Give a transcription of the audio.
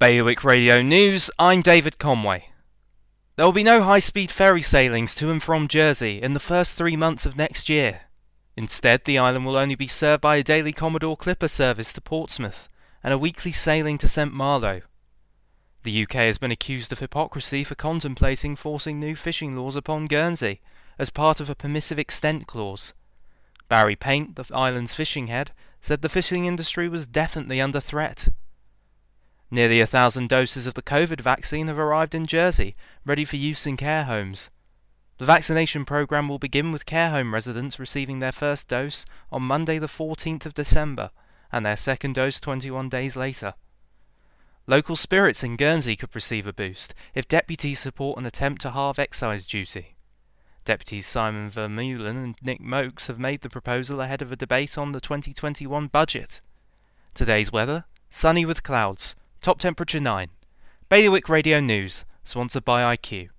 Bailiwick Radio News, I'm David Conway. There will be no high speed ferry sailings to and from Jersey in the first three months of next year. Instead, the island will only be served by a daily Commodore Clipper service to Portsmouth and a weekly sailing to St Malo. The UK has been accused of hypocrisy for contemplating forcing new fishing laws upon Guernsey as part of a permissive extent clause. Barry Paint, the island's fishing head, said the fishing industry was definitely under threat. Nearly a thousand doses of the COVID vaccine have arrived in Jersey, ready for use in care homes. The vaccination program will begin with care home residents receiving their first dose on Monday, the 14th of December, and their second dose 21 days later. Local spirits in Guernsey could receive a boost if deputies support an attempt to halve excise duty. Deputies Simon Vermeulen and Nick Moakes have made the proposal ahead of a debate on the 2021 budget. Today's weather sunny with clouds, Top temperature 9. Bailiwick Radio News, sponsored by IQ.